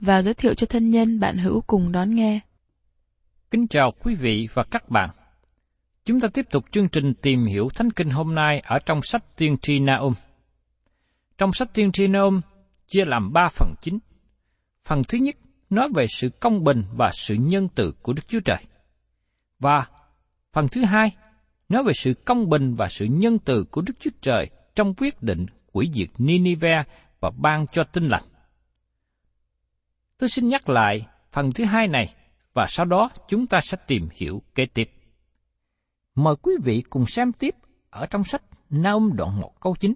và giới thiệu cho thân nhân bạn hữu cùng đón nghe. Kính chào quý vị và các bạn. Chúng ta tiếp tục chương trình tìm hiểu Thánh Kinh hôm nay ở trong sách Tiên tri Naum. Trong sách Tiên tri Naum, chia làm ba phần chính. Phần thứ nhất, nói về sự công bình và sự nhân từ của Đức Chúa Trời. Và phần thứ hai, nói về sự công bình và sự nhân từ của Đức Chúa Trời trong quyết định quỷ diệt Ninive và ban cho tinh lành. Tôi xin nhắc lại phần thứ hai này và sau đó chúng ta sẽ tìm hiểu kế tiếp. Mời quý vị cùng xem tiếp ở trong sách Naum đoạn 1 câu 9.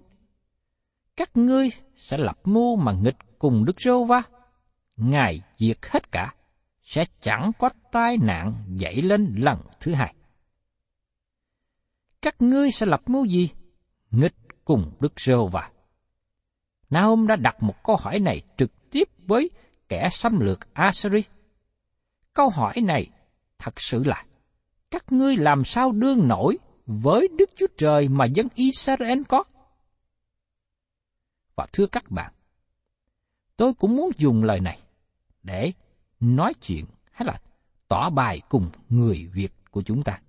Các ngươi sẽ lập mưu mà nghịch cùng Đức Rô Va. Ngài diệt hết cả, sẽ chẳng có tai nạn dậy lên lần thứ hai. Các ngươi sẽ lập mưu gì? Nghịch cùng Đức Rô Va. Naum đã đặt một câu hỏi này trực tiếp với kẻ xâm lược Assyri? Câu hỏi này thật sự là các ngươi làm sao đương nổi với Đức Chúa Trời mà dân Israel có? Và thưa các bạn, tôi cũng muốn dùng lời này để nói chuyện hay là tỏ bài cùng người Việt của chúng ta.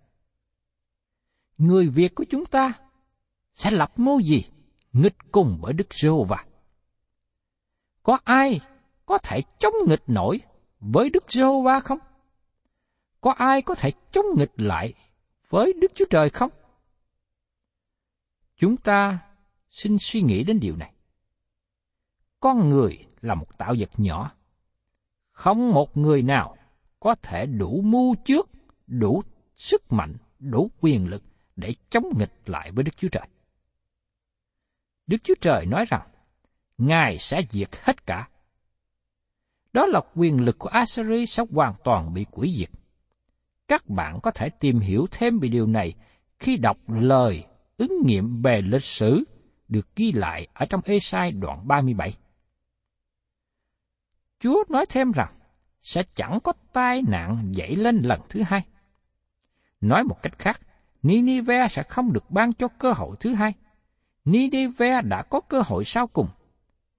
Người Việt của chúng ta sẽ lập mưu gì nghịch cùng bởi Đức Giê-hô-va? Có ai có thể chống nghịch nổi với Đức Giê-hô-va không? Có ai có thể chống nghịch lại với Đức Chúa Trời không? Chúng ta xin suy nghĩ đến điều này. Con người là một tạo vật nhỏ. Không một người nào có thể đủ mưu trước, đủ sức mạnh, đủ quyền lực để chống nghịch lại với Đức Chúa Trời. Đức Chúa Trời nói rằng, Ngài sẽ diệt hết cả đó là quyền lực của Assyri sẽ hoàn toàn bị quỷ diệt. Các bạn có thể tìm hiểu thêm về điều này khi đọc lời ứng nghiệm về lịch sử được ghi lại ở trong Esai đoạn 37. Chúa nói thêm rằng sẽ chẳng có tai nạn dậy lên lần thứ hai. Nói một cách khác, Ninive sẽ không được ban cho cơ hội thứ hai. Ninive đã có cơ hội sau cùng.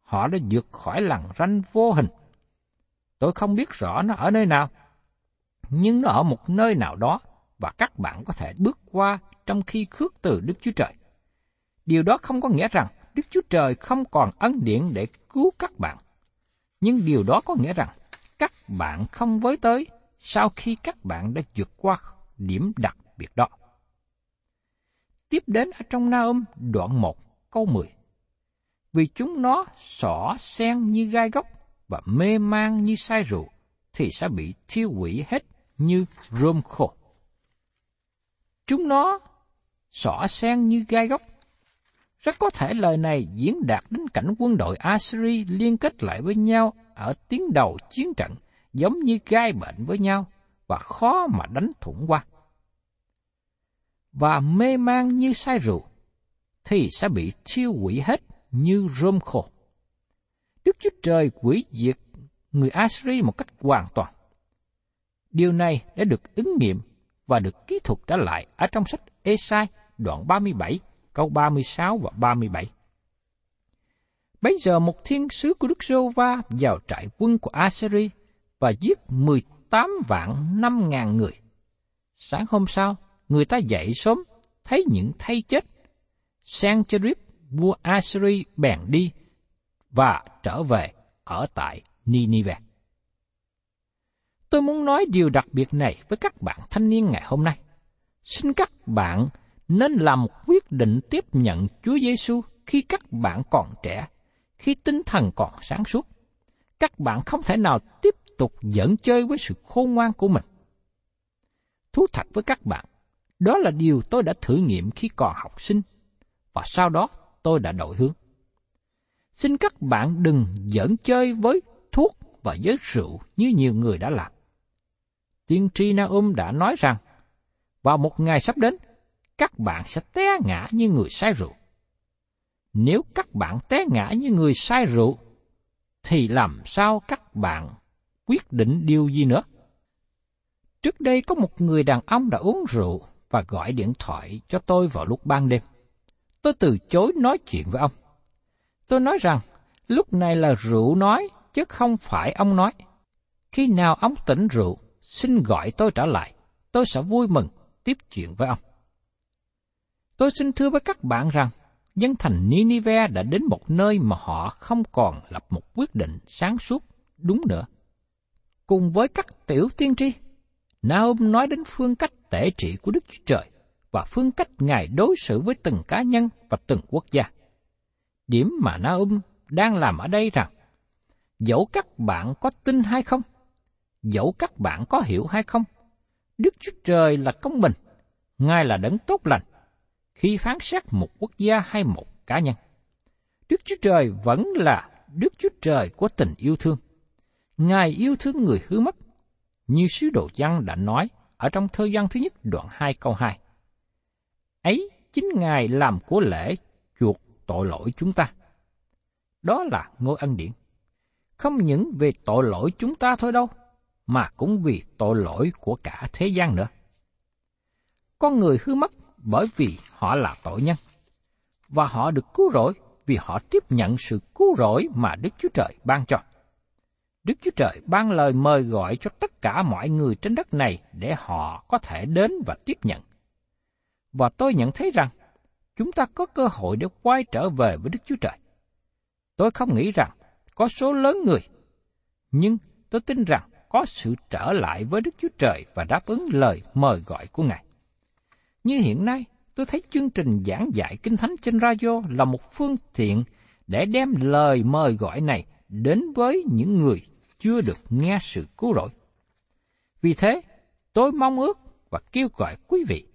Họ đã vượt khỏi lằn ranh vô hình Tôi không biết rõ nó ở nơi nào, nhưng nó ở một nơi nào đó và các bạn có thể bước qua trong khi khước từ Đức Chúa Trời. Điều đó không có nghĩa rằng Đức Chúa Trời không còn ân điển để cứu các bạn. Nhưng điều đó có nghĩa rằng các bạn không với tới sau khi các bạn đã vượt qua điểm đặc biệt đó. Tiếp đến ở trong Naum đoạn 1 câu 10. Vì chúng nó xỏ sen như gai gốc và mê man như say rượu, thì sẽ bị thiêu hủy hết như rơm khô. Chúng nó xỏ sen như gai góc, Rất có thể lời này diễn đạt đến cảnh quân đội Assyri liên kết lại với nhau ở tiến đầu chiến trận, giống như gai bệnh với nhau và khó mà đánh thủng qua. Và mê man như say rượu, thì sẽ bị thiêu hủy hết như rơm khô. Đức Chúa Trời quỷ diệt người Assyri một cách hoàn toàn. Điều này đã được ứng nghiệm và được kỹ thuật trả lại ở trong sách Esai đoạn 37, câu 36 và 37. Bây giờ một thiên sứ của Đức Sô Va vào trại quân của Assyri và giết 18 vạn 5 ngàn người. Sáng hôm sau, người ta dậy sớm, thấy những thay chết. Sennacherib vua Assyri bèn đi và trở về ở tại Ninive. Tôi muốn nói điều đặc biệt này với các bạn thanh niên ngày hôm nay. Xin các bạn nên làm một quyết định tiếp nhận Chúa Giêsu khi các bạn còn trẻ, khi tinh thần còn sáng suốt. Các bạn không thể nào tiếp tục dẫn chơi với sự khôn ngoan của mình. Thú thật với các bạn, đó là điều tôi đã thử nghiệm khi còn học sinh, và sau đó tôi đã đổi hướng xin các bạn đừng giỡn chơi với thuốc và giới rượu như nhiều người đã làm. Tiên tri Naum đã nói rằng, vào một ngày sắp đến, các bạn sẽ té ngã như người say rượu. Nếu các bạn té ngã như người say rượu, thì làm sao các bạn quyết định điều gì nữa? Trước đây có một người đàn ông đã uống rượu và gọi điện thoại cho tôi vào lúc ban đêm. Tôi từ chối nói chuyện với ông. Tôi nói rằng, lúc này là rượu nói, chứ không phải ông nói. Khi nào ông tỉnh rượu, xin gọi tôi trở lại, tôi sẽ vui mừng tiếp chuyện với ông. Tôi xin thưa với các bạn rằng, dân thành Ninive đã đến một nơi mà họ không còn lập một quyết định sáng suốt đúng nữa. Cùng với các tiểu tiên tri, Nahum nói đến phương cách tể trị của Đức Chúa Trời và phương cách Ngài đối xử với từng cá nhân và từng quốc gia. Điểm mà Nahum đang làm ở đây rằng, dẫu các bạn có tin hay không, dẫu các bạn có hiểu hay không, Đức Chúa Trời là công bình, Ngài là đấng tốt lành, khi phán xét một quốc gia hay một cá nhân. Đức Chúa Trời vẫn là Đức Chúa Trời của tình yêu thương. Ngài yêu thương người hư mất, như sứ đồ văn đã nói ở trong thơ văn thứ nhất đoạn 2 câu 2. Ấy chính Ngài làm của lễ tội lỗi chúng ta. Đó là ngôi ân điển. Không những về tội lỗi chúng ta thôi đâu, mà cũng vì tội lỗi của cả thế gian nữa. Con người hư mất bởi vì họ là tội nhân, và họ được cứu rỗi vì họ tiếp nhận sự cứu rỗi mà Đức Chúa Trời ban cho. Đức Chúa Trời ban lời mời gọi cho tất cả mọi người trên đất này để họ có thể đến và tiếp nhận. Và tôi nhận thấy rằng, chúng ta có cơ hội để quay trở về với Đức Chúa Trời. Tôi không nghĩ rằng có số lớn người, nhưng tôi tin rằng có sự trở lại với Đức Chúa Trời và đáp ứng lời mời gọi của Ngài. Như hiện nay, tôi thấy chương trình giảng dạy Kinh Thánh trên radio là một phương tiện để đem lời mời gọi này đến với những người chưa được nghe sự cứu rỗi. Vì thế, tôi mong ước và kêu gọi quý vị.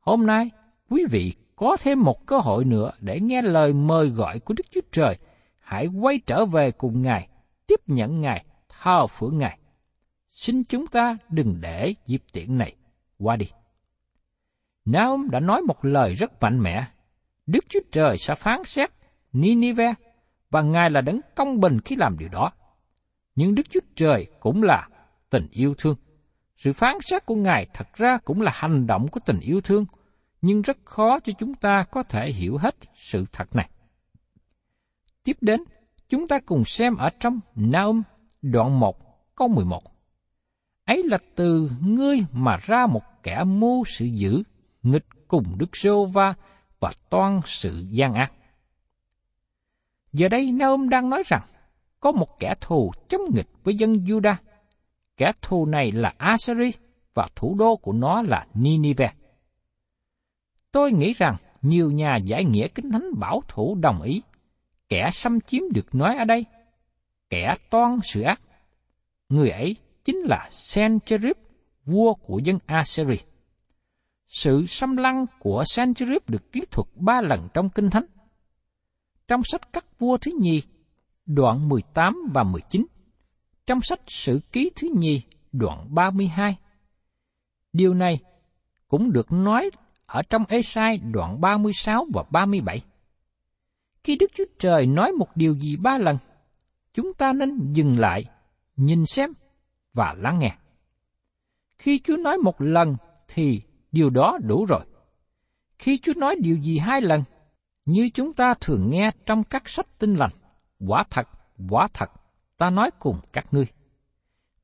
Hôm nay, quý vị có thêm một cơ hội nữa để nghe lời mời gọi của Đức Chúa Trời. Hãy quay trở về cùng Ngài, tiếp nhận Ngài, thao phượng Ngài. Xin chúng ta đừng để dịp tiện này qua đi. Naum đã nói một lời rất mạnh mẽ. Đức Chúa Trời sẽ phán xét Ninive và Ngài là đấng công bình khi làm điều đó. Nhưng Đức Chúa Trời cũng là tình yêu thương. Sự phán xét của Ngài thật ra cũng là hành động của tình yêu thương, nhưng rất khó cho chúng ta có thể hiểu hết sự thật này. Tiếp đến, chúng ta cùng xem ở trong Naum đoạn 1 câu 11. Ấy là từ ngươi mà ra một kẻ mưu sự dữ nghịch cùng Đức Sô Va và toan sự gian ác. Giờ đây Naôm đang nói rằng có một kẻ thù chống nghịch với dân Juda. Kẻ thù này là Assyri và thủ đô của nó là Ninive. Tôi nghĩ rằng nhiều nhà giải nghĩa kinh thánh bảo thủ đồng ý kẻ xâm chiếm được nói ở đây, kẻ toan sự ác. Người ấy chính là Sennacherib, vua của dân Assyria. Sự xâm lăng của Sennacherib được ký thuật ba lần trong Kinh Thánh. Trong sách các vua thứ nhì, đoạn 18 và 19. Trong sách Sử ký thứ nhì, đoạn 32. Điều này cũng được nói ở trong Esai đoạn 36 và 37. Khi Đức Chúa Trời nói một điều gì ba lần, chúng ta nên dừng lại, nhìn xem và lắng nghe. Khi Chúa nói một lần thì điều đó đủ rồi. Khi Chúa nói điều gì hai lần, như chúng ta thường nghe trong các sách tinh lành, quả thật, quả thật, ta nói cùng các ngươi,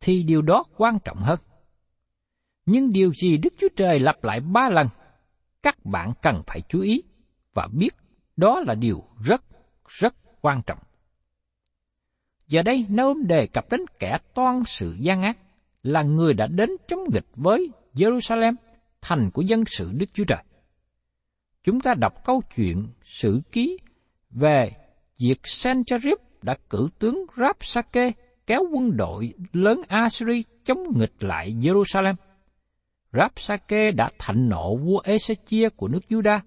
thì điều đó quan trọng hơn. Nhưng điều gì Đức Chúa Trời lặp lại ba lần, các bạn cần phải chú ý và biết đó là điều rất, rất quan trọng. Giờ đây, Naum đề cập đến kẻ toan sự gian ác, là người đã đến chống nghịch với Jerusalem thành của dân sự Đức Chúa Trời. Chúng ta đọc câu chuyện sử ký về việc Sennacherib đã cử tướng Rapsake kéo quân đội lớn Assyri chống nghịch lại Jerusalem. Rapsake đã thạnh nộ vua Ezechia của nước Juda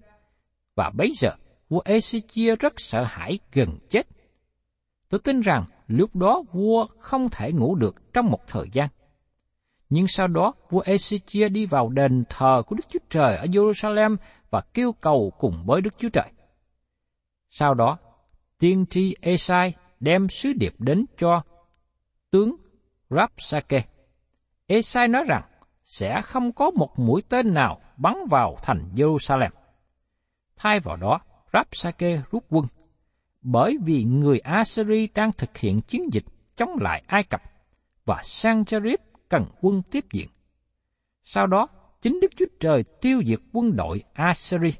và bấy giờ vua Ezechia rất sợ hãi gần chết. Tôi tin rằng lúc đó vua không thể ngủ được trong một thời gian. Nhưng sau đó, vua Ezechia đi vào đền thờ của Đức Chúa Trời ở Jerusalem và kêu cầu cùng với Đức Chúa Trời. Sau đó, tiên tri Esai đem sứ điệp đến cho tướng Rapsake. Esai nói rằng sẽ không có một mũi tên nào bắn vào thành Jerusalem. Thay vào đó, Rapsake rút quân, bởi vì người Assyri đang thực hiện chiến dịch chống lại Ai Cập và Sancherib cần quân tiếp diện. Sau đó, chính Đức Chúa Trời tiêu diệt quân đội Assyri.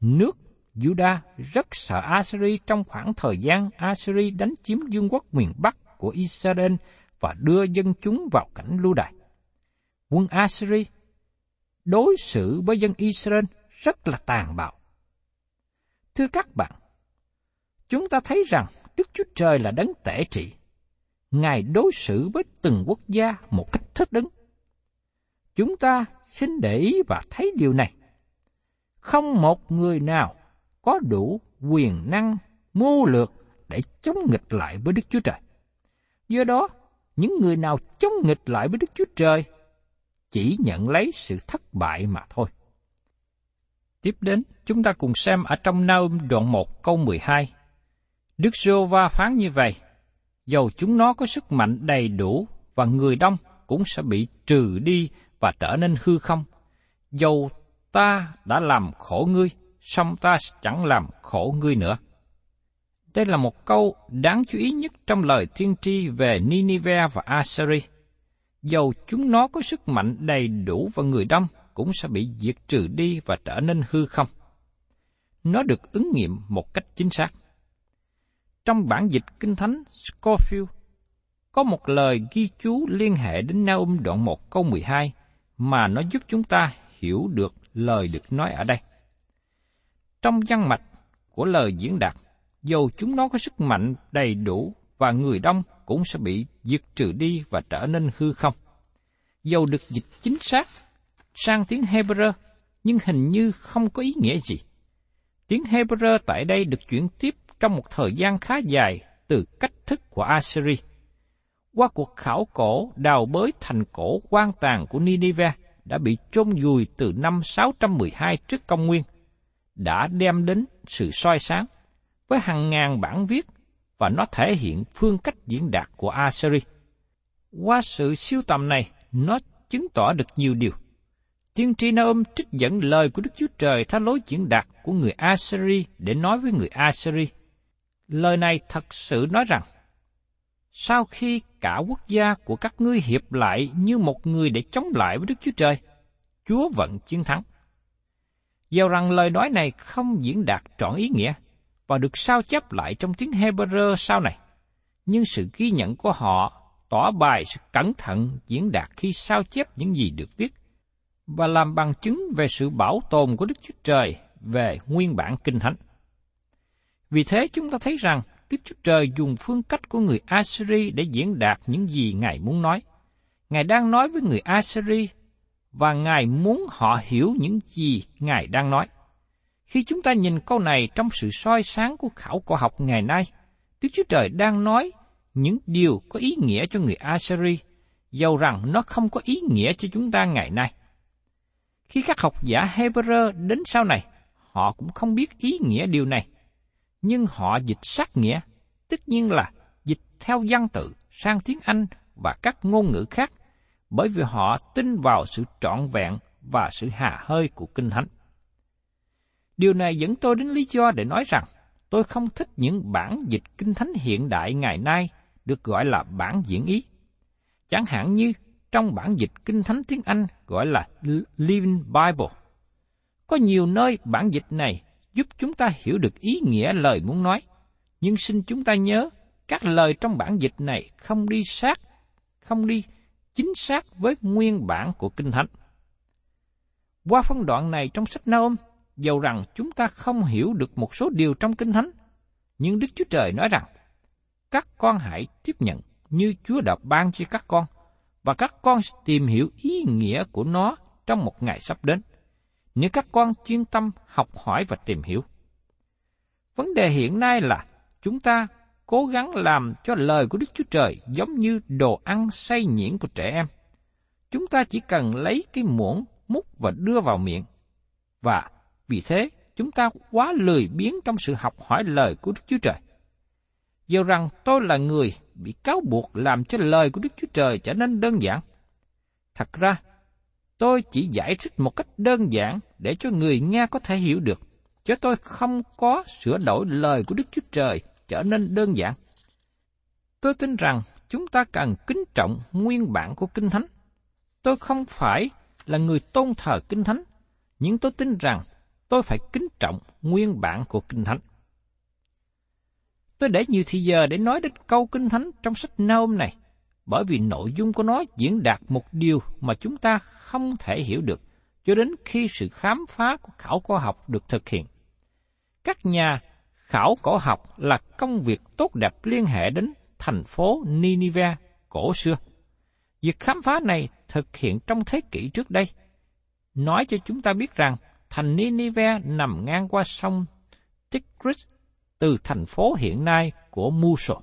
Nước Judah rất sợ Assyri trong khoảng thời gian Assyri đánh chiếm vương quốc miền Bắc của Israel và đưa dân chúng vào cảnh lưu đày. Quân Assyri đối xử với dân Israel rất là tàn bạo. Thưa các bạn, chúng ta thấy rằng Đức Chúa Trời là đấng tể trị. Ngài đối xử với từng quốc gia một cách thích ứng. Chúng ta xin để ý và thấy điều này. Không một người nào có đủ quyền năng mưu lược để chống nghịch lại với Đức Chúa Trời. Do đó, những người nào chống nghịch lại với Đức Chúa Trời chỉ nhận lấy sự thất bại mà thôi. Tiếp đến, chúng ta cùng xem ở trong Naum đoạn 1 câu 12. Đức giê va phán như vậy, dầu chúng nó có sức mạnh đầy đủ và người đông cũng sẽ bị trừ đi và trở nên hư không. Dầu ta đã làm khổ ngươi, song ta chẳng làm khổ ngươi nữa. Đây là một câu đáng chú ý nhất trong lời tiên tri về Ninive và Assyria. Dầu chúng nó có sức mạnh đầy đủ và người đông, cũng sẽ bị diệt trừ đi và trở nên hư không. Nó được ứng nghiệm một cách chính xác. Trong bản dịch Kinh Thánh Scofield, có một lời ghi chú liên hệ đến Naum đoạn 1 câu 12 mà nó giúp chúng ta hiểu được lời được nói ở đây. Trong văn mạch của lời diễn đạt, dầu chúng nó có sức mạnh đầy đủ và người đông cũng sẽ bị diệt trừ đi và trở nên hư không. Dầu được dịch chính xác sang tiếng Hebrew, nhưng hình như không có ý nghĩa gì. Tiếng Hebrew tại đây được chuyển tiếp trong một thời gian khá dài từ cách thức của Assyri. Qua cuộc khảo cổ đào bới thành cổ quan tàn của Nineveh đã bị chôn vùi từ năm 612 trước công nguyên, đã đem đến sự soi sáng với hàng ngàn bản viết và nó thể hiện phương cách diễn đạt của Assyri. Qua sự siêu tầm này, nó chứng tỏ được nhiều điều. Tiên tri Naum trích dẫn lời của Đức Chúa Trời theo lối diễn đạt của người Assyri để nói với người Assyri. Lời này thật sự nói rằng, sau khi cả quốc gia của các ngươi hiệp lại như một người để chống lại với Đức Chúa Trời, Chúa vẫn chiến thắng. Dầu rằng lời nói này không diễn đạt trọn ý nghĩa và được sao chép lại trong tiếng Hebrew sau này, nhưng sự ghi nhận của họ tỏ bài sự cẩn thận diễn đạt khi sao chép những gì được viết và làm bằng chứng về sự bảo tồn của Đức Chúa Trời về nguyên bản kinh thánh. Vì thế chúng ta thấy rằng Đức Chúa Trời dùng phương cách của người Assyri để diễn đạt những gì Ngài muốn nói. Ngài đang nói với người Assyri và Ngài muốn họ hiểu những gì Ngài đang nói. Khi chúng ta nhìn câu này trong sự soi sáng của khảo cổ học ngày nay, Đức Chúa Trời đang nói những điều có ý nghĩa cho người Assyri, dầu rằng nó không có ý nghĩa cho chúng ta ngày nay. Khi các học giả Hebrew đến sau này, họ cũng không biết ý nghĩa điều này, nhưng họ dịch sát nghĩa, tất nhiên là dịch theo văn tự sang tiếng Anh và các ngôn ngữ khác, bởi vì họ tin vào sự trọn vẹn và sự hà hơi của Kinh Thánh. Điều này dẫn tôi đến lý do để nói rằng tôi không thích những bản dịch Kinh Thánh hiện đại ngày nay được gọi là bản diễn ý. Chẳng hạn như trong bản dịch Kinh Thánh tiếng Anh gọi là Living Bible. Có nhiều nơi bản dịch này giúp chúng ta hiểu được ý nghĩa lời muốn nói, nhưng xin chúng ta nhớ các lời trong bản dịch này không đi sát, không đi chính xác với nguyên bản của Kinh Thánh. Qua phân đoạn này trong sách Naôm, dầu rằng chúng ta không hiểu được một số điều trong Kinh Thánh, nhưng Đức Chúa Trời nói rằng, các con hãy tiếp nhận như Chúa đã ban cho các con, và các con sẽ tìm hiểu ý nghĩa của nó trong một ngày sắp đến, nếu các con chuyên tâm học hỏi và tìm hiểu. Vấn đề hiện nay là chúng ta cố gắng làm cho lời của Đức Chúa Trời giống như đồ ăn say nhiễn của trẻ em. Chúng ta chỉ cần lấy cái muỗng múc và đưa vào miệng. Và vì thế, chúng ta quá lười biếng trong sự học hỏi lời của Đức Chúa Trời. Dù rằng tôi là người bị cáo buộc làm cho lời của Đức Chúa Trời trở nên đơn giản. Thật ra, tôi chỉ giải thích một cách đơn giản để cho người nghe có thể hiểu được, chứ tôi không có sửa đổi lời của Đức Chúa Trời trở nên đơn giản. Tôi tin rằng chúng ta cần kính trọng nguyên bản của Kinh Thánh. Tôi không phải là người tôn thờ Kinh Thánh, nhưng tôi tin rằng tôi phải kính trọng nguyên bản của Kinh Thánh. Tôi để nhiều thời giờ để nói đến câu Kinh Thánh trong sách Naum này, bởi vì nội dung của nó diễn đạt một điều mà chúng ta không thể hiểu được cho đến khi sự khám phá của khảo cổ học được thực hiện. Các nhà khảo cổ học là công việc tốt đẹp liên hệ đến thành phố Nineveh cổ xưa. Việc khám phá này thực hiện trong thế kỷ trước đây, nói cho chúng ta biết rằng thành Ninive nằm ngang qua sông Tigris từ thành phố hiện nay của Mosul.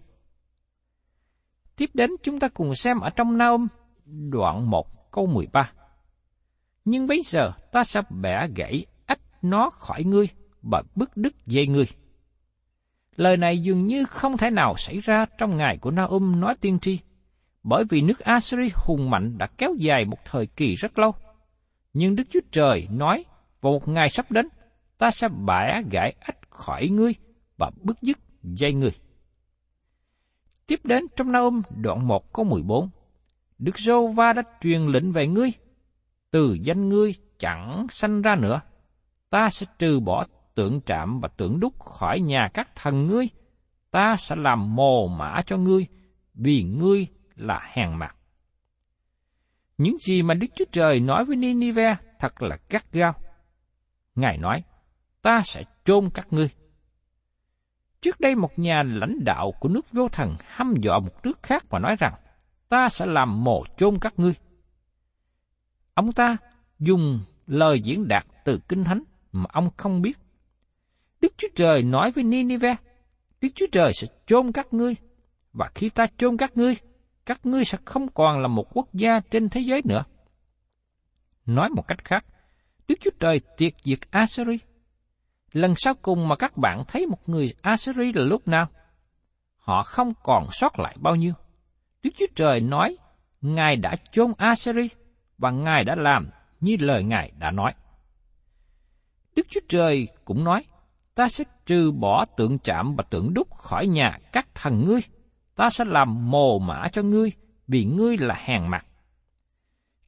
Tiếp đến chúng ta cùng xem ở trong Naum đoạn 1 câu 13. Nhưng bây giờ ta sẽ bẻ gãy ách nó khỏi ngươi và bức đứt dây ngươi. Lời này dường như không thể nào xảy ra trong ngày của Naum nói tiên tri, bởi vì nước Assyri hùng mạnh đã kéo dài một thời kỳ rất lâu. Nhưng Đức Chúa Trời nói, và một ngày sắp đến, ta sẽ bẻ gãy ách khỏi ngươi và bứt dứt dây ngươi. Tiếp đến trong Naum đoạn 1 câu 14, Đức Giô Va đã truyền lệnh về ngươi, từ danh ngươi chẳng sanh ra nữa. Ta sẽ trừ bỏ tượng trạm và tượng đúc khỏi nhà các thần ngươi. Ta sẽ làm mồ mã cho ngươi, vì ngươi là hèn mặt. Những gì mà Đức Chúa Trời nói với Ninive thật là gắt gao. Ngài nói, ta sẽ chôn các ngươi. Trước đây một nhà lãnh đạo của nước vô thần hăm dọa một nước khác và nói rằng, ta sẽ làm mồ chôn các ngươi. Ông ta dùng lời diễn đạt từ Kinh Thánh mà ông không biết. Đức Chúa Trời nói với Ninive, Đức Chúa Trời sẽ chôn các ngươi, và khi ta chôn các ngươi, các ngươi sẽ không còn là một quốc gia trên thế giới nữa. Nói một cách khác, Đức Chúa Trời tiệt diệt Assyri. Lần sau cùng mà các bạn thấy một người Assyri là lúc nào? Họ không còn sót lại bao nhiêu. Đức Chúa Trời nói, Ngài đã chôn Assyri và Ngài đã làm như lời Ngài đã nói. Đức Chúa Trời cũng nói, ta sẽ trừ bỏ tượng chạm và tượng đúc khỏi nhà các thần ngươi. Ta sẽ làm mồ mã cho ngươi, vì ngươi là hèn mặt.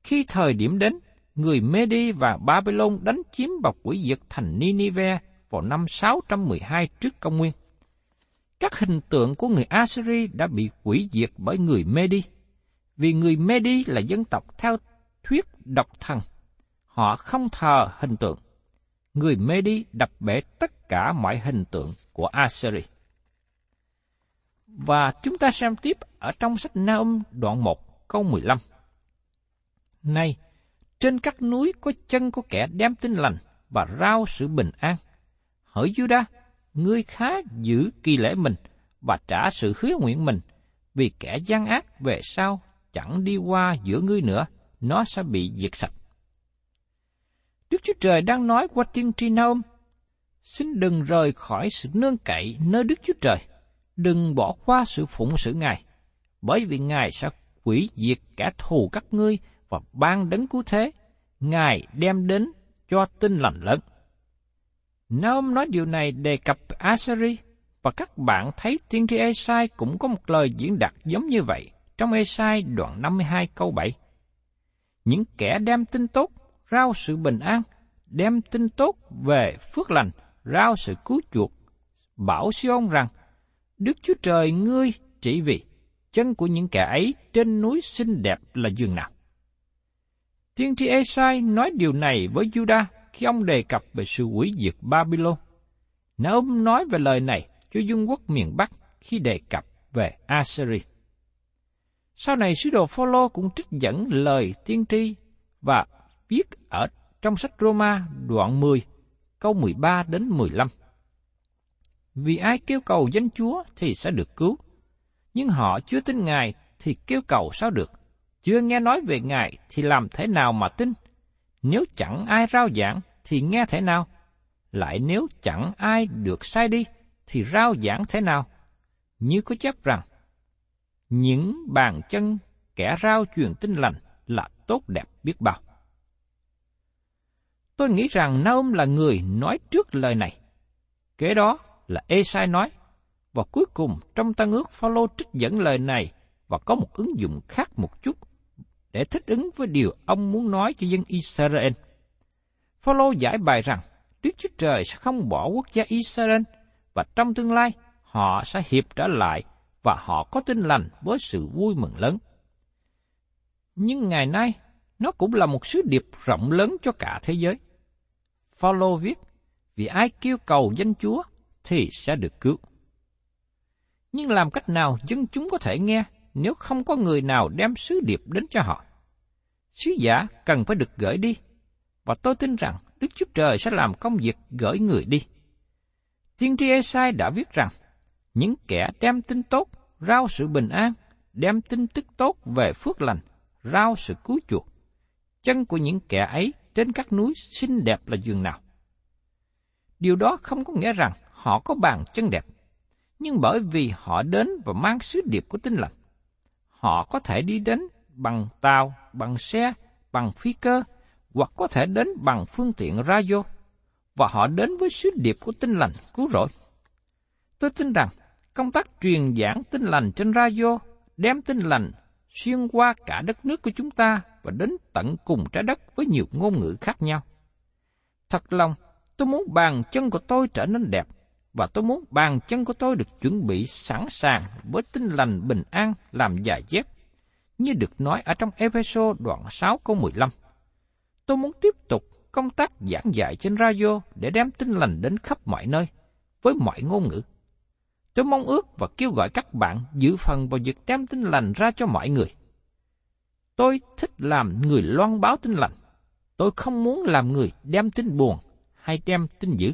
Khi thời điểm đến, người Medi và Babylon đánh chiếm và quỷ diệt thành Ninive vào năm 612 trước công nguyên. Các hình tượng của người Assyri đã bị quỷ diệt bởi người Medi, vì người Medi là dân tộc theo thuyết độc thần. Họ không thờ hình tượng. Người Medi đập bể tất cả mọi hình tượng của Assyri. Và chúng ta xem tiếp ở trong sách Naum đoạn 1 câu 15. Này, trên các núi có chân của kẻ đem tin lành và rao sự bình an. Hỡi Judah, ngươi khá giữ kỳ lễ mình và trả sự hứa nguyện mình, vì kẻ gian ác về sau chẳng đi qua giữa ngươi nữa, nó sẽ bị diệt sạch. Đức Chúa Trời đang nói qua tiên tri Naum, xin đừng rời khỏi sự nương cậy nơi Đức Chúa Trời, đừng bỏ qua sự phụng sự Ngài, bởi vì Ngài sẽ quỷ diệt kẻ thù các ngươi và ban đấng cứu thế, Ngài đem đến cho tin lành lớn. Naum nói điều này đề cập Asari và các bạn thấy tiên tri Esai cũng có một lời diễn đạt giống như vậy trong Esai đoạn 52 câu 7. Những kẻ đem tin tốt, rao sự bình an, đem tin tốt về phước lành, rao sự cứu chuộc, bảo Siôn rằng, Đức Chúa Trời ngươi chỉ vì chân của những kẻ ấy trên núi xinh đẹp là giường nào. Tiên tri Esai nói điều này với Judah khi ông đề cập về sự hủy diệt Babylon. Nếu ông nói về lời này cho dân quốc miền Bắc khi đề cập về Assyria. Sau này sứ đồ Phaolô cũng trích dẫn lời tiên tri và viết ở trong sách Roma đoạn 10 câu 13 đến 15. Vì ai kêu cầu danh Chúa thì sẽ được cứu. Nhưng họ chưa tin Ngài thì kêu cầu sao được? Chưa nghe nói về Ngài thì làm thế nào mà tin? Nếu chẳng ai rao giảng thì nghe thế nào? Lại nếu chẳng ai được sai đi thì rao giảng thế nào? Như có chấp rằng, những bàn chân kẻ rao truyền tin lành là tốt đẹp biết bao. Tôi nghĩ rằng Naum là người nói trước lời này. Kế đó là Esai nói, và cuối cùng trong tăng ước Phaolô trích dẫn lời này và có một ứng dụng khác một chút để thích ứng với điều ông muốn nói cho dân Israel. Phaolô giải bài rằng Đức Chúa Trời sẽ không bỏ quốc gia Israel và trong tương lai họ sẽ hiệp trở lại và họ có tin lành với sự vui mừng lớn. Nhưng ngày nay, nó cũng là một sứ điệp rộng lớn cho cả thế giới. Phaolô viết, vì ai kêu cầu danh Chúa thì sẽ được cứu. Nhưng làm cách nào dân chúng có thể nghe nếu không có người nào đem sứ điệp đến cho họ? Sứ giả cần phải được gửi đi, và tôi tin rằng Đức Chúa Trời sẽ làm công việc gửi người đi. Tiên tri Esai đã viết rằng, những kẻ đem tin tốt, rao sự bình an, đem tin tức tốt về phước lành, rao sự cứu chuộc. Chân của những kẻ ấy trên các núi xinh đẹp là giường nào. Điều đó không có nghĩa rằng họ có bàn chân đẹp, nhưng bởi vì họ đến và mang sứ điệp của tinh lành. Họ có thể đi đến bằng tàu, bằng xe, bằng phi cơ, hoặc có thể đến bằng phương tiện radio, và họ đến với sứ điệp của tinh lành cứu rỗi. Tôi tin rằng công tác truyền giảng tinh lành trên radio đem tinh lành xuyên qua cả đất nước của chúng ta và đến tận cùng trái đất với nhiều ngôn ngữ khác nhau. Thật lòng, tôi muốn bàn chân của tôi trở nên đẹp, và tôi muốn bàn chân của tôi được chuẩn bị sẵn sàng với tinh lành bình an làm giày dép, như được nói ở trong Epheso đoạn 6 câu 15. Tôi muốn tiếp tục công tác giảng dạy trên radio để đem tinh lành đến khắp mọi nơi, với mọi ngôn ngữ. Tôi mong ước và kêu gọi các bạn giữ phần vào việc đem tinh lành ra cho mọi người. Tôi thích làm người loan báo tinh lành. Tôi không muốn làm người đem tin buồn hay đem tin dữ.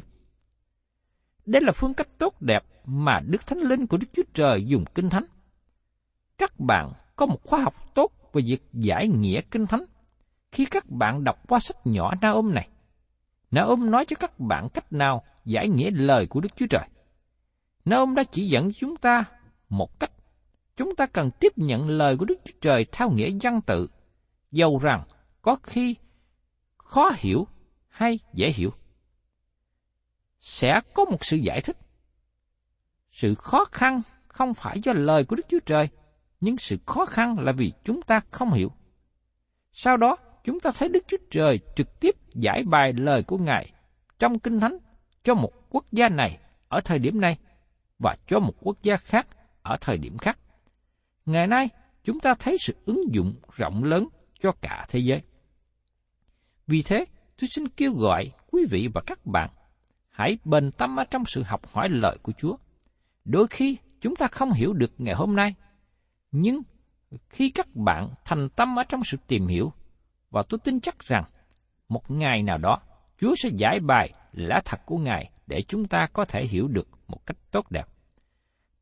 Đây là phương cách tốt đẹp mà Đức Thánh Linh của Đức Chúa Trời dùng Kinh Thánh. Các bạn có một khóa học tốt về việc giải nghĩa Kinh Thánh khi các bạn đọc qua sách nhỏ Na ôm này. Na ôm nói cho các bạn cách nào giải nghĩa lời của Đức Chúa Trời Na ôm đã chỉ dẫn chúng ta một cách chúng ta cần tiếp nhận lời của Đức Chúa Trời theo nghĩa văn tự, dầu rằng có khi khó hiểu hay dễ hiểu. Sẽ có một sự giải thích. Sự khó khăn không phải do lời của Đức Chúa Trời, nhưng sự khó khăn là vì chúng ta không hiểu. Sau đó, chúng ta thấy Đức Chúa Trời trực tiếp giải bài lời của Ngài trong Kinh Thánh cho một quốc gia này ở thời điểm này và cho một quốc gia khác ở thời điểm khác. Ngày nay, chúng ta thấy sự ứng dụng rộng lớn cho cả thế giới. Vì thế, tôi xin kêu gọi quý vị và các bạn hãy bền tâm ở trong sự học hỏi lời của Chúa. Đôi khi chúng ta không hiểu được ngày hôm nay, nhưng khi các bạn thành tâm ở trong sự tìm hiểu, và tôi tin chắc rằng một ngày nào đó Chúa sẽ giải bài lẽ thật của Ngài để chúng ta có thể hiểu được một cách tốt đẹp.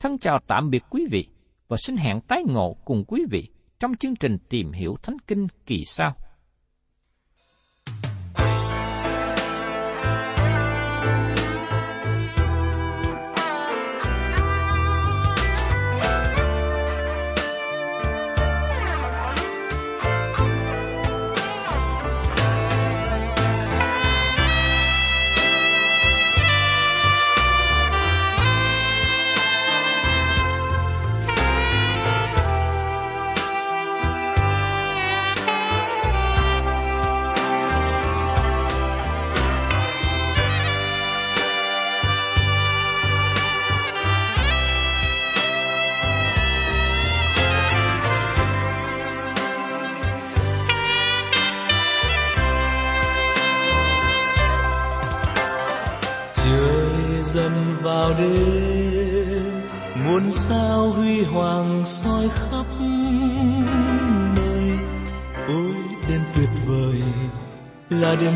Thân chào tạm biệt quý vị và xin hẹn tái ngộ cùng quý vị trong chương trình tìm hiểu Thánh Kinh kỳ sau.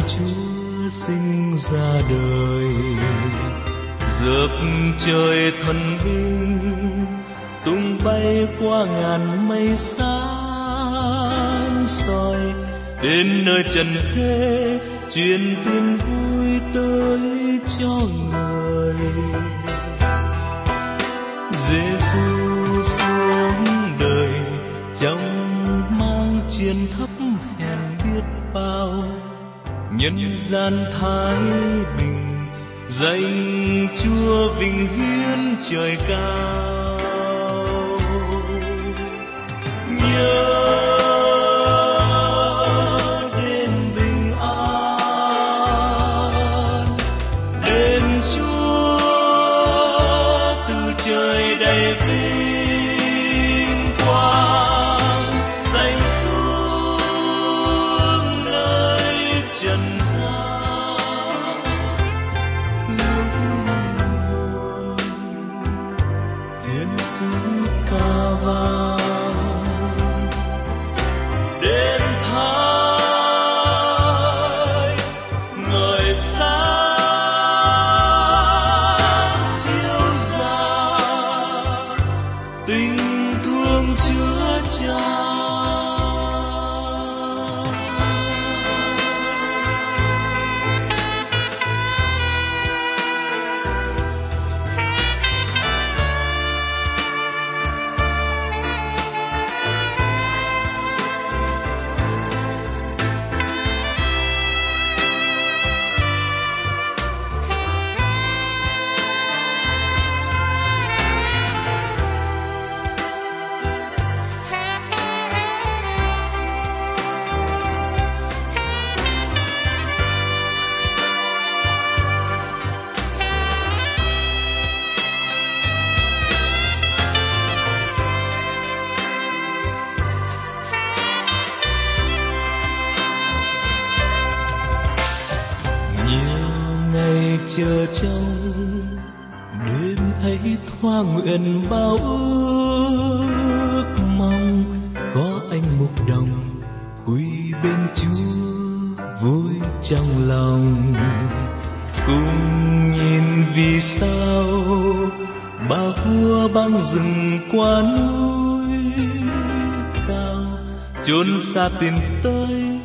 Chúa sinh ra đời dợp trời thần binh, tung bay qua ngàn mây sáng soi. Đến nơi trần thế, truyền tin vui tới cho người. Giêsu xuống đời, trong mang chiến thấp hèn biết bao nhân gian thái bình danh chúa vinh hiến trời cao. Nhớ nguyện bao ước mong có anh mục đồng quy bên chúa vui trong lòng. Cùng nhìn vì sao bà vua băng rừng qua núi cao chốn xa tìm tới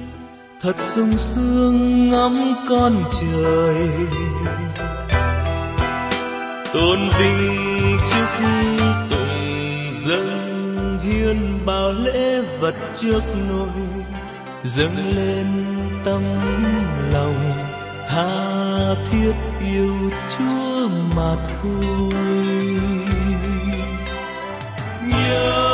thật sung sướng ngắm con trời tôn vinh chúc tụng dâng hiến bao lễ vật trước nôi dâng lên tâm lòng tha thiết yêu chúa mà thôi. Nhớ